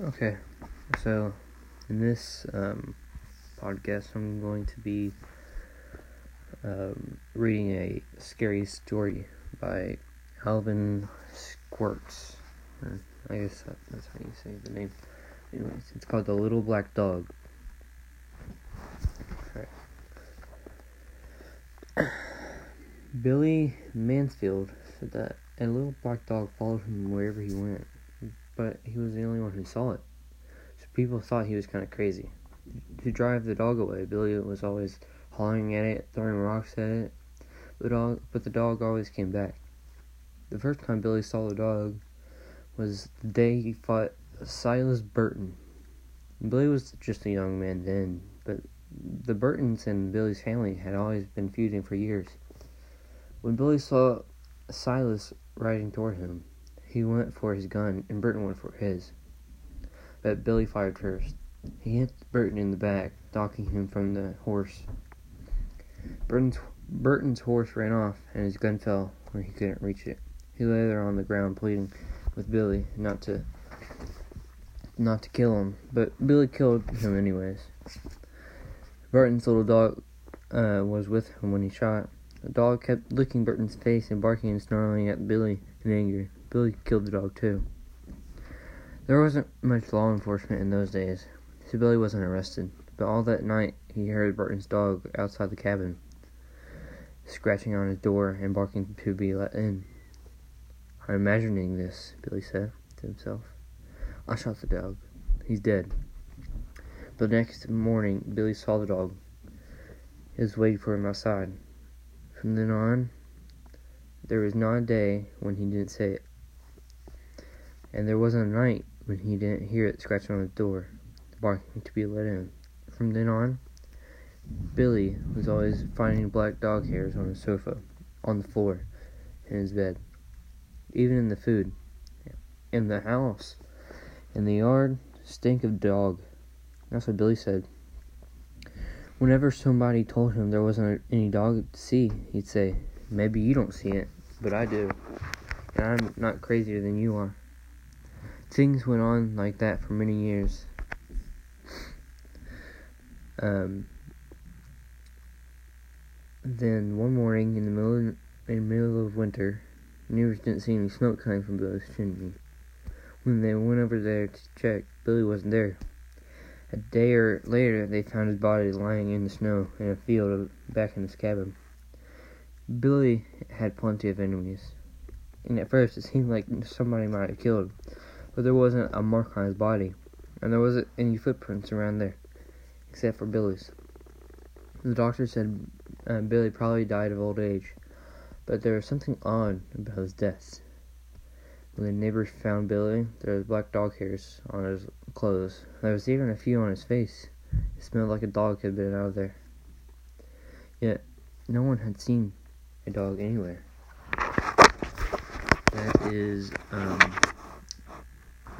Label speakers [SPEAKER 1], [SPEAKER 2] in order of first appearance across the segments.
[SPEAKER 1] Okay, so in this um, podcast, I'm going to be um, reading a scary story by Alvin Schwartz. I guess that, that's how you say the name. Anyways, it's called The Little Black Dog. Billy Mansfield said that a little black dog followed him wherever he went but he was the only one who saw it. So people thought he was kind of crazy. To drive the dog away, Billy was always hollering at it, throwing rocks at it. The dog, but the dog always came back. The first time Billy saw the dog was the day he fought Silas Burton. Billy was just a young man then, but the Burtons and Billy's family had always been feuding for years. When Billy saw Silas riding toward him, he went for his gun, and Burton went for his. But Billy fired first. He hit Burton in the back, knocking him from the horse. Burton's, Burton's horse ran off, and his gun fell where he couldn't reach it. He lay there on the ground, pleading with Billy not to not to kill him, but Billy killed him anyways. Burton's little dog uh, was with him when he shot. The dog kept licking Burton's face and barking and snarling at Billy in anger. Billy killed the dog too. There wasn't much law enforcement in those days, so Billy wasn't arrested. But all that night, he heard Burton's dog outside the cabin, scratching on his door and barking to be let in. I'm imagining this, Billy said to himself. I shot the dog. He's dead. The next morning, Billy saw the dog. He was waiting for him outside. From then on, there was not a day when he didn't say and there wasn't a night when he didn't hear it scratching on the door, barking to be let in. From then on, Billy was always finding black dog hairs on the sofa, on the floor, in his bed, even in the food, in the house, in the yard, stink of dog. That's what Billy said. Whenever somebody told him there wasn't any dog to see, he'd say, Maybe you don't see it, but I do. And I'm not crazier than you are. Things went on like that for many years. Um, then one morning in the middle of, in the middle of winter, neighbors didn't see any smoke coming from Billy's chimney. When they went over there to check, Billy wasn't there. A day or later, they found his body lying in the snow in a field back in his cabin. Billy had plenty of enemies, and at first it seemed like somebody might have killed him but there wasn't a mark on his body, and there wasn't any footprints around there, except for Billy's. The doctor said uh, Billy probably died of old age, but there was something odd about his death. When the neighbors found Billy, there was black dog hairs on his clothes. There was even a few on his face. It smelled like a dog had been out of there. Yet, no one had seen a dog anywhere. That is, um,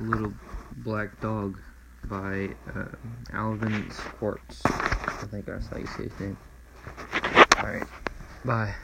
[SPEAKER 1] Little Black Dog by uh, Alvin Schwartz. I think that's how you say his name. Alright, bye.